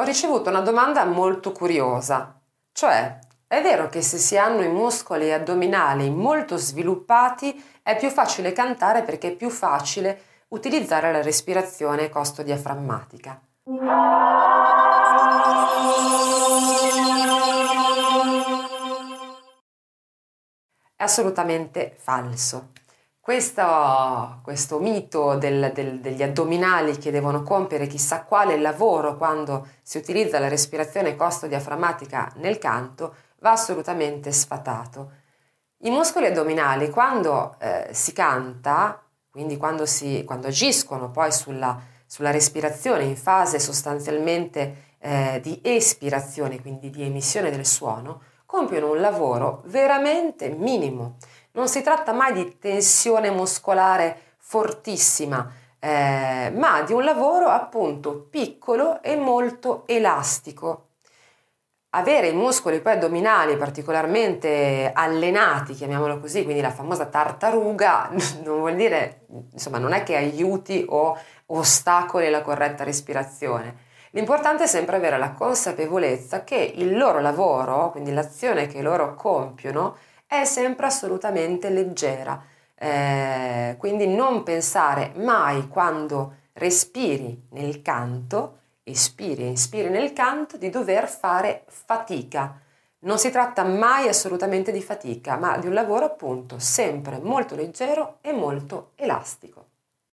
Ho ricevuto una domanda molto curiosa, cioè è vero che se si hanno i muscoli addominali molto sviluppati è più facile cantare perché è più facile utilizzare la respirazione costodiaframmatica. È assolutamente falso. Questo, questo mito del, del, degli addominali che devono compiere chissà quale lavoro quando si utilizza la respirazione costodiaframmatica nel canto va assolutamente sfatato. I muscoli addominali quando eh, si canta, quindi quando, si, quando agiscono poi sulla, sulla, respirazione in fase sostanzialmente eh, di espirazione, quindi di emissione del suono, compiono un lavoro veramente minimo. Non si tratta mai di tensione muscolare fortissima, eh, ma di un lavoro appunto piccolo e molto elastico. Avere i muscoli poi addominali particolarmente allenati, chiamiamolo così, quindi la famosa tartaruga, non vuol dire, insomma, non è che aiuti o ostacoli la corretta respirazione. L'importante è sempre avere la consapevolezza che il loro lavoro, quindi l'azione che loro compiono, è sempre assolutamente leggera. Eh, quindi non pensare mai quando respiri nel canto, espiri e inspiri nel canto, di dover fare fatica. Non si tratta mai assolutamente di fatica, ma di un lavoro appunto sempre molto leggero e molto elastico.